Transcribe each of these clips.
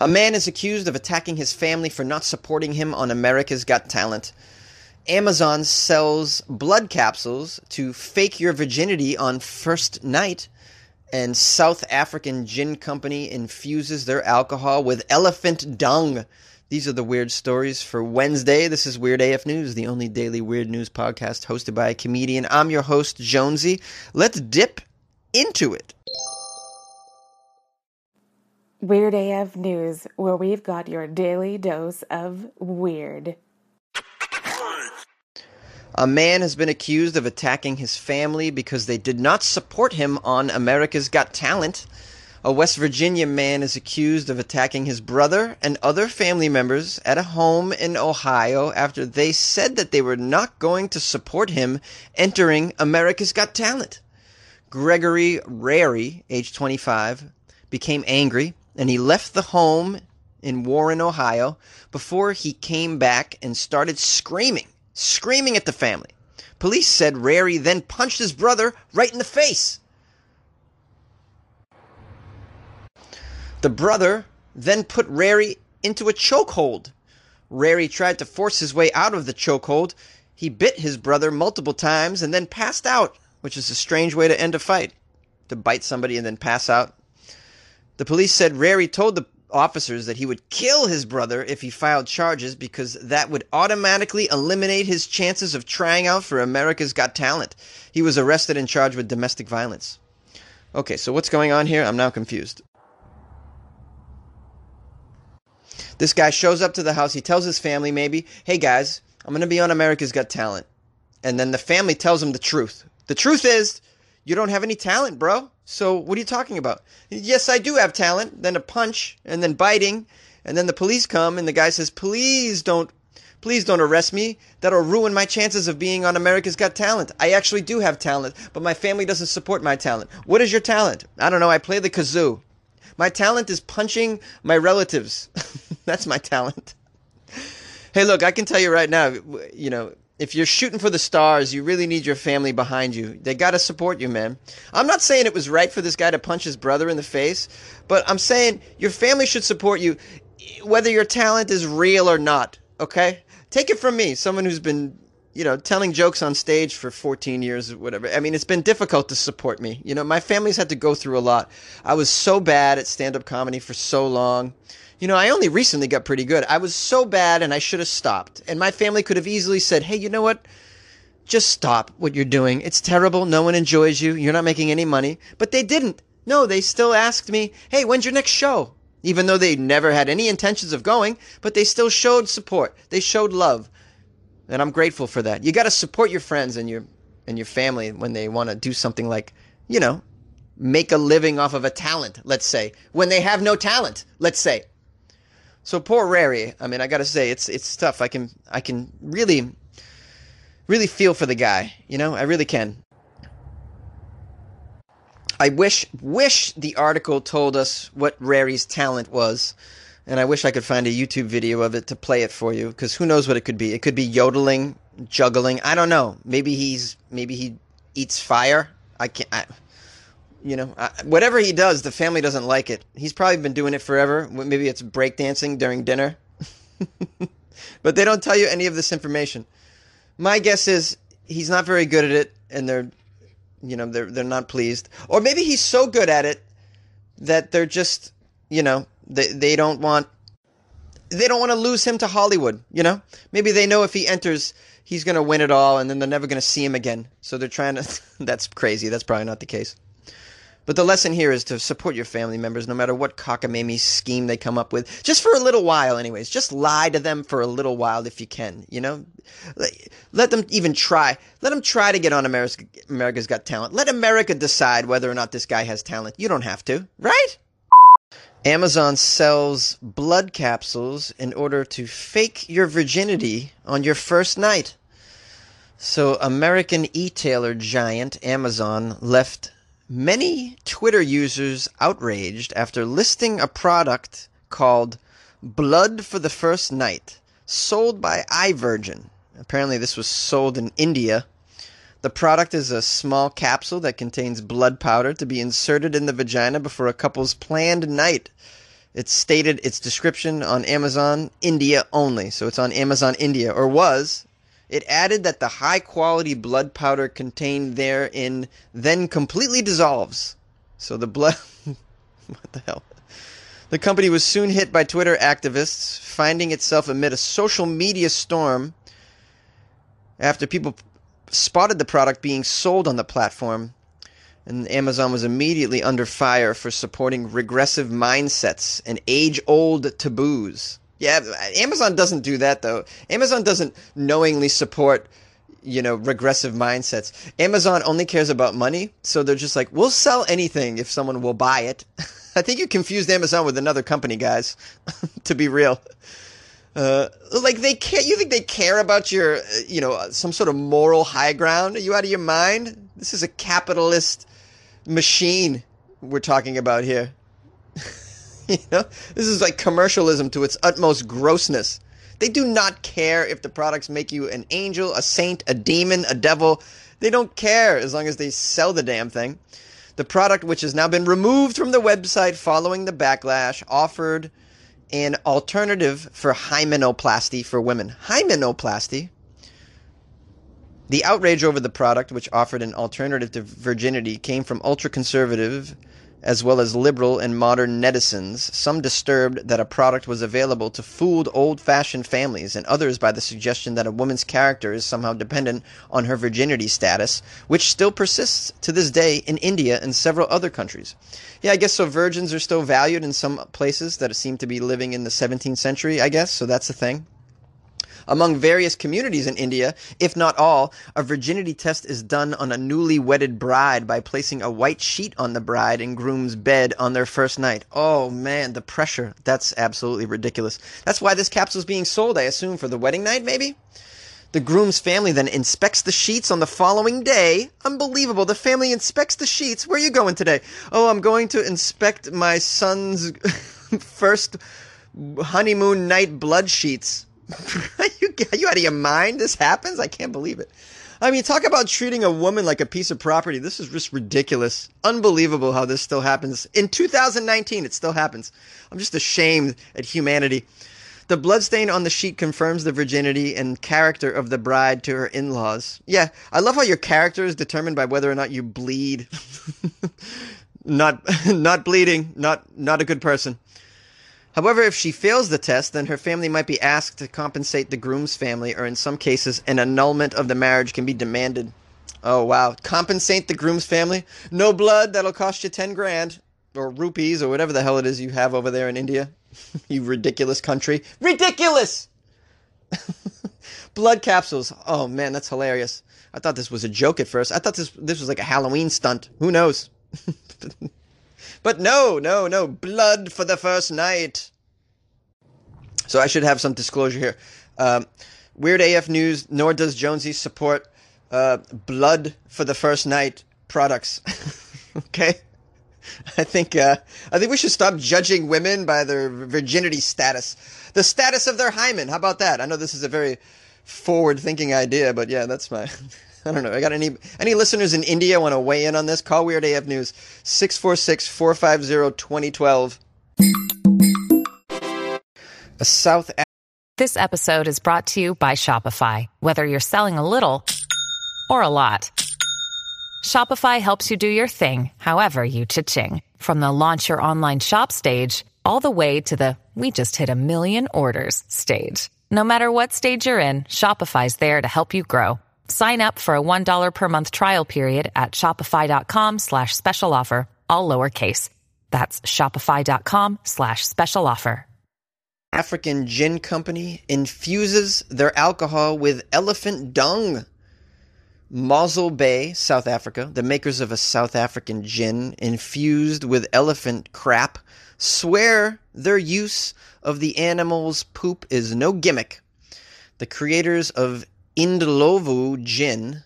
A man is accused of attacking his family for not supporting him on America's Got Talent. Amazon sells blood capsules to fake your virginity on first night. And South African gin company infuses their alcohol with elephant dung. These are the weird stories for Wednesday. This is Weird AF News, the only daily weird news podcast hosted by a comedian. I'm your host, Jonesy. Let's dip into it. Weird AF News, where we've got your daily dose of weird. A man has been accused of attacking his family because they did not support him on America's Got Talent. A West Virginia man is accused of attacking his brother and other family members at a home in Ohio after they said that they were not going to support him entering America's Got Talent. Gregory Rary, age 25, became angry and he left the home in Warren, Ohio, before he came back and started screaming screaming at the family. Police said Rary then punched his brother right in the face. The brother then put Rary into a chokehold. Rary tried to force his way out of the chokehold. He bit his brother multiple times and then passed out, which is a strange way to end a fight to bite somebody and then pass out. The police said Rary told the officers that he would kill his brother if he filed charges because that would automatically eliminate his chances of trying out for America's Got Talent. He was arrested and charged with domestic violence. Okay, so what's going on here? I'm now confused. This guy shows up to the house. He tells his family, maybe, hey guys, I'm going to be on America's Got Talent. And then the family tells him the truth. The truth is, you don't have any talent, bro. So what are you talking about? Yes, I do have talent. Then a punch, and then biting, and then the police come, and the guy says, "Please don't, please don't arrest me. That'll ruin my chances of being on America's Got Talent. I actually do have talent, but my family doesn't support my talent. What is your talent? I don't know. I play the kazoo. My talent is punching my relatives. That's my talent. Hey, look, I can tell you right now. You know, if you're shooting for the stars, you really need your family behind you. They got to support you, man. I'm not saying it was right for this guy to punch his brother in the face, but I'm saying your family should support you whether your talent is real or not, okay? Take it from me, someone who's been, you know, telling jokes on stage for 14 years or whatever. I mean, it's been difficult to support me. You know, my family's had to go through a lot. I was so bad at stand-up comedy for so long. You know, I only recently got pretty good. I was so bad and I should have stopped. And my family could have easily said, hey, you know what? Just stop what you're doing. It's terrible. No one enjoys you. You're not making any money. But they didn't. No, they still asked me, hey, when's your next show? Even though they never had any intentions of going, but they still showed support. They showed love. And I'm grateful for that. You got to support your friends and your and your family when they want to do something like, you know, make a living off of a talent, let's say, when they have no talent, let's say. So poor Rary. I mean, I gotta say, it's it's tough. I can I can really really feel for the guy. You know, I really can. I wish wish the article told us what Rary's talent was, and I wish I could find a YouTube video of it to play it for you. Because who knows what it could be? It could be yodeling, juggling. I don't know. Maybe he's maybe he eats fire. I can't. I, you know, I, whatever he does, the family doesn't like it. He's probably been doing it forever. Maybe it's breakdancing during dinner. but they don't tell you any of this information. My guess is he's not very good at it and they're you know, they're they're not pleased. Or maybe he's so good at it that they're just, you know, they they don't want they don't want to lose him to Hollywood, you know? Maybe they know if he enters he's going to win it all and then they're never going to see him again. So they're trying to that's crazy. That's probably not the case. But the lesson here is to support your family members no matter what cockamamie scheme they come up with. Just for a little while, anyways. Just lie to them for a little while if you can, you know? Let them even try. Let them try to get on America's, America's Got Talent. Let America decide whether or not this guy has talent. You don't have to, right? Amazon sells blood capsules in order to fake your virginity on your first night. So, American e-tailer giant Amazon left Many Twitter users outraged after listing a product called Blood for the First Night, sold by iVirgin. Apparently, this was sold in India. The product is a small capsule that contains blood powder to be inserted in the vagina before a couple's planned night. It stated its description on Amazon India only, so it's on Amazon India, or was. It added that the high quality blood powder contained therein then completely dissolves. So the blood. what the hell? The company was soon hit by Twitter activists, finding itself amid a social media storm after people spotted the product being sold on the platform. And Amazon was immediately under fire for supporting regressive mindsets and age old taboos. Yeah, Amazon doesn't do that though. Amazon doesn't knowingly support, you know, regressive mindsets. Amazon only cares about money, so they're just like, we'll sell anything if someone will buy it. I think you confused Amazon with another company, guys. to be real, uh, like they care. You think they care about your, uh, you know, some sort of moral high ground? Are you out of your mind? This is a capitalist machine we're talking about here. you know, this is like commercialism to its utmost grossness. They do not care if the products make you an angel, a saint, a demon, a devil. They don't care as long as they sell the damn thing. The product, which has now been removed from the website following the backlash, offered an alternative for hymenoplasty for women. Hymenoplasty? The outrage over the product, which offered an alternative to virginity, came from ultra conservative as well as liberal and modern netizens, some disturbed that a product was available to fooled old fashioned families, and others by the suggestion that a woman's character is somehow dependent on her virginity status, which still persists to this day in India and several other countries. Yeah, I guess so. Virgins are still valued in some places that seem to be living in the 17th century, I guess, so that's a thing. Among various communities in India, if not all, a virginity test is done on a newly wedded bride by placing a white sheet on the bride and groom's bed on their first night. Oh man, the pressure. That's absolutely ridiculous. That's why this capsule is being sold, I assume, for the wedding night, maybe? The groom's family then inspects the sheets on the following day. Unbelievable. The family inspects the sheets. Where are you going today? Oh, I'm going to inspect my son's first honeymoon night blood sheets. Are, you, are you out of your mind? This happens? I can't believe it. I mean, talk about treating a woman like a piece of property. This is just ridiculous. Unbelievable how this still happens. In 2019, it still happens. I'm just ashamed at humanity. The bloodstain on the sheet confirms the virginity and character of the bride to her in laws. Yeah, I love how your character is determined by whether or not you bleed. not not bleeding, not not a good person. However, if she fails the test, then her family might be asked to compensate the groom's family, or in some cases, an annulment of the marriage can be demanded. Oh, wow. Compensate the groom's family? No blood, that'll cost you 10 grand. Or rupees, or whatever the hell it is you have over there in India. you ridiculous country. Ridiculous! blood capsules. Oh, man, that's hilarious. I thought this was a joke at first. I thought this this was like a Halloween stunt. Who knows? But no, no, no. Blood for the first night. So I should have some disclosure here. Um, Weird AF News, nor does Jonesy support uh, blood for the first night products. okay? I think uh, I think we should stop judging women by their virginity status, the status of their hymen. How about that? I know this is a very forward-thinking idea, but yeah, that's my I don't know. I got any any listeners in India want to weigh in on this? Call Weird AF News 646-450-2012. A South This episode is brought to you by Shopify. Whether you're selling a little or a lot, Shopify helps you do your thing, however you cha-ching. From the launch your online shop stage all the way to the we just hit a million orders stage. No matter what stage you're in, Shopify's there to help you grow. Sign up for a $1 per month trial period at shopify.com slash special offer, all lowercase. That's shopify.com slash special offer. African gin company infuses their alcohol with elephant dung. Mossel Bay, South Africa, the makers of a South African gin infused with elephant crap, swear their use of the animal's poop is no gimmick. The creators of Indlovu Gin,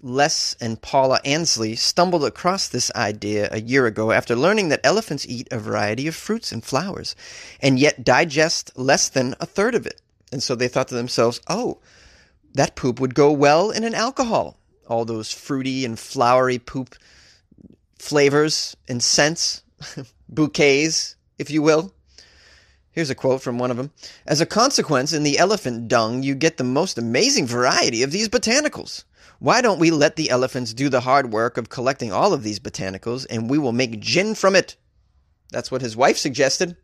Les and Paula Ansley stumbled across this idea a year ago after learning that elephants eat a variety of fruits and flowers and yet digest less than a third of it. And so they thought to themselves, oh, that poop would go well in an alcohol. All those fruity and flowery poop flavors and scents, bouquets, if you will. Here's a quote from one of them. As a consequence, in the elephant dung, you get the most amazing variety of these botanicals. Why don't we let the elephants do the hard work of collecting all of these botanicals and we will make gin from it? That's what his wife suggested.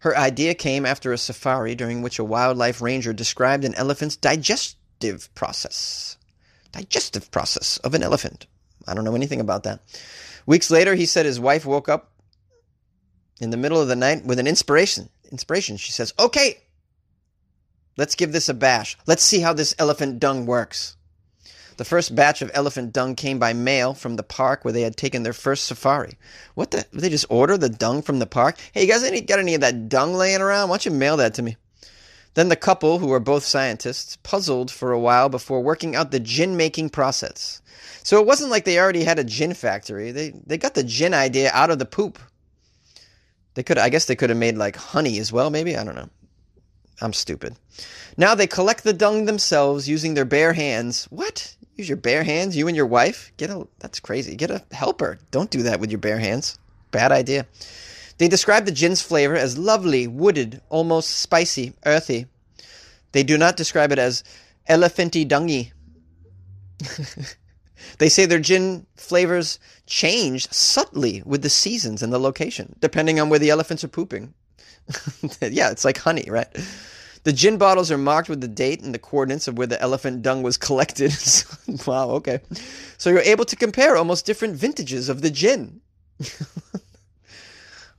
Her idea came after a safari during which a wildlife ranger described an elephant's digestive process. Digestive process of an elephant. I don't know anything about that. Weeks later, he said his wife woke up in the middle of the night with an inspiration. Inspiration. She says, "Okay, let's give this a bash. Let's see how this elephant dung works." The first batch of elephant dung came by mail from the park where they had taken their first safari. What the? They just order the dung from the park? Hey, you guys any, got any of that dung laying around? Why don't you mail that to me? Then the couple, who were both scientists, puzzled for a while before working out the gin making process. So it wasn't like they already had a gin factory. They they got the gin idea out of the poop. They could I guess they could have made like honey as well, maybe? I don't know. I'm stupid. Now they collect the dung themselves using their bare hands. What? Use your bare hands, you and your wife? Get a that's crazy. Get a helper. Don't do that with your bare hands. Bad idea. They describe the gin's flavor as lovely, wooded, almost spicy, earthy. They do not describe it as elephanty dungy. they say their gin flavors change subtly with the seasons and the location, depending on where the elephants are pooping. yeah, it's like honey, right? The gin bottles are marked with the date and the coordinates of where the elephant dung was collected. wow, okay. So you're able to compare almost different vintages of the gin.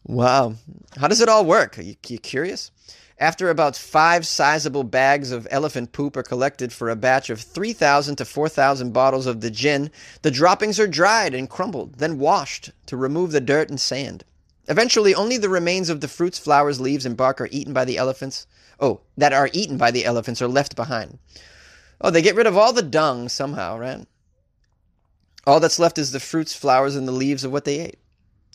wow. How does it all work? Are you, are you curious? After about five sizable bags of elephant poop are collected for a batch of 3,000 to 4,000 bottles of the gin, the droppings are dried and crumbled, then washed to remove the dirt and sand. Eventually, only the remains of the fruits, flowers, leaves, and bark are eaten by the elephants, Oh, that are eaten by the elephants are left behind. Oh, they get rid of all the dung somehow, right? All that's left is the fruits, flowers, and the leaves of what they ate.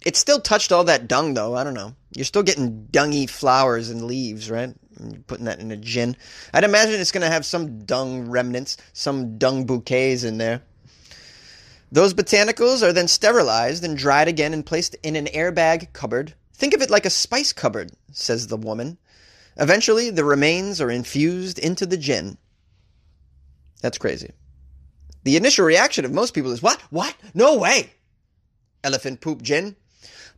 It still touched all that dung, though. I don't know. You're still getting dungy flowers and leaves, right? You're putting that in a gin. I'd imagine it's going to have some dung remnants, some dung bouquets in there. Those botanicals are then sterilized and dried again and placed in an airbag cupboard. Think of it like a spice cupboard, says the woman. Eventually, the remains are infused into the gin. That's crazy. The initial reaction of most people is, What? What? No way! Elephant poop gin.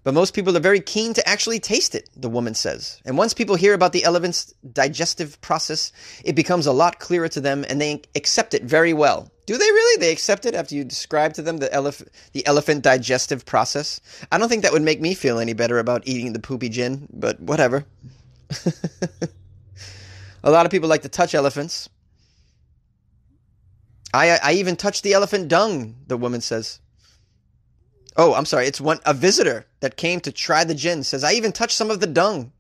But most people are very keen to actually taste it, the woman says. And once people hear about the elephant's digestive process, it becomes a lot clearer to them and they accept it very well. Do they really? They accept it after you describe to them the, elef- the elephant digestive process? I don't think that would make me feel any better about eating the poopy gin, but whatever. a lot of people like to touch elephants. I I even touched the elephant dung, the woman says. Oh, I'm sorry. It's one a visitor that came to try the gin says I even touched some of the dung.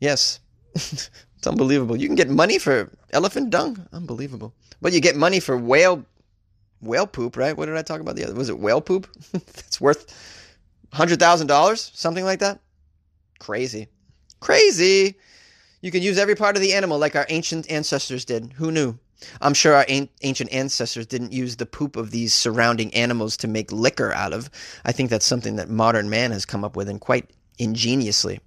Yes. it's unbelievable. You can get money for elephant dung. Unbelievable. But you get money for whale whale poop, right? What did I talk about the other? Was it whale poop? That's worth $100,000, something like that. Crazy. Crazy. You can use every part of the animal like our ancient ancestors did. Who knew? I'm sure our ancient ancestors didn't use the poop of these surrounding animals to make liquor out of. I think that's something that modern man has come up with and quite ingeniously.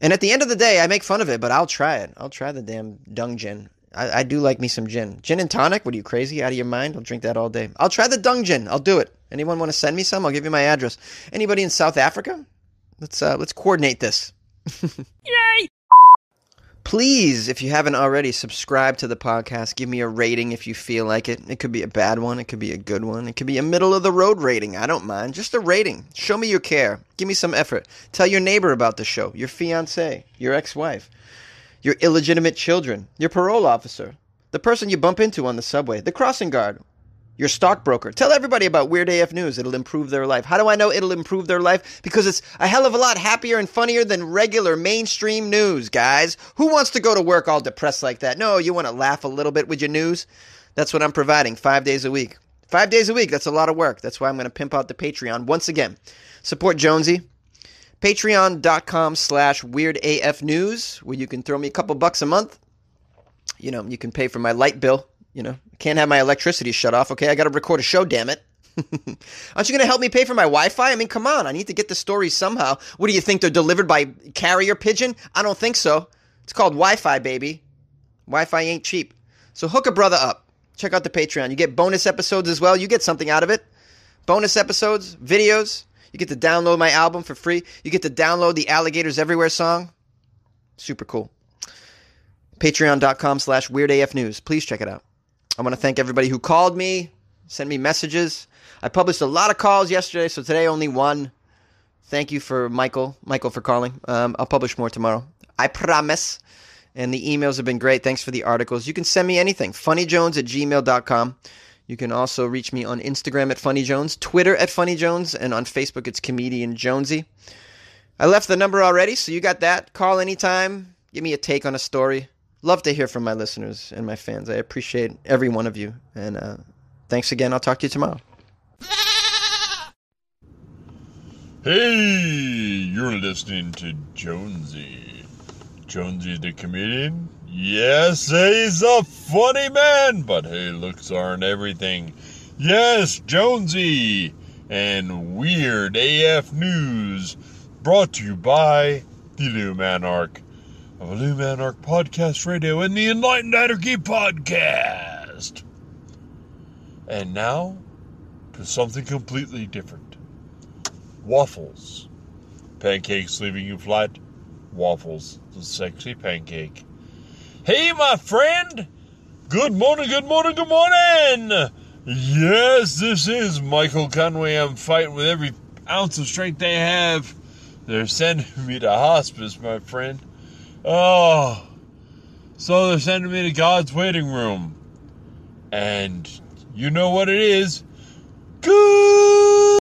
And at the end of the day, I make fun of it, but I'll try it. I'll try the damn dung gin. I, I, do like me some gin. Gin and tonic? What are you crazy? Out of your mind? I'll drink that all day. I'll try the dung gin. I'll do it. Anyone want to send me some? I'll give you my address. Anybody in South Africa? Let's uh, let's coordinate this. Yay! Please, if you haven't already, subscribe to the podcast. Give me a rating if you feel like it. It could be a bad one. It could be a good one. It could be a middle of the road rating. I don't mind. Just a rating. Show me your care. Give me some effort. Tell your neighbor about the show, your fiance, your ex wife, your illegitimate children, your parole officer, the person you bump into on the subway, the crossing guard, your stockbroker. Tell everybody about Weird AF News. It'll improve their life. How do I know it'll improve their life? Because it's a hell of a lot happier and funnier than regular mainstream news, guys. Who wants to go to work all depressed like that? No, you want to laugh a little bit with your news? That's what I'm providing five days a week. Five days a week, that's a lot of work. That's why I'm going to pimp out the Patreon once again. Support Jonesy. Patreon.com slash weirdafnews, where you can throw me a couple bucks a month. You know, you can pay for my light bill you know, can't have my electricity shut off. Okay, I got to record a show. Damn it! Aren't you going to help me pay for my Wi Fi? I mean, come on. I need to get the stories somehow. What do you think? They're delivered by carrier pigeon? I don't think so. It's called Wi Fi, baby. Wi Fi ain't cheap. So hook a brother up. Check out the Patreon. You get bonus episodes as well. You get something out of it. Bonus episodes, videos. You get to download my album for free. You get to download the Alligators Everywhere song. Super cool. Patreon.com slash WeirdAFNews. Please check it out. I want to thank everybody who called me, sent me messages. I published a lot of calls yesterday, so today only one. Thank you for Michael, Michael for calling. Um, I'll publish more tomorrow. I promise. And the emails have been great. Thanks for the articles. You can send me anything. funnyjones at gmail.com. You can also reach me on Instagram at funnyjones, Twitter at funnyjones, and on Facebook it's comedian Jonesy. I left the number already, so you got that. Call anytime. Give me a take on a story. Love to hear from my listeners and my fans. I appreciate every one of you. And uh, thanks again. I'll talk to you tomorrow. Hey, you're listening to Jonesy. Jonesy the comedian? Yes, he's a funny man, but hey, looks aren't everything. Yes, Jonesy and Weird AF News, brought to you by the Illumanarch of Illumanarch Podcast Radio and the Enlightened Anarchy Podcast. And now to something completely different waffles. Pancakes leaving you flat. Waffles, the sexy pancake. Hey, my friend! Good morning, good morning, good morning! Yes, this is Michael Conway. I'm fighting with every ounce of strength they have. They're sending me to hospice, my friend. Oh, so they're sending me to God's waiting room. And you know what it is? Good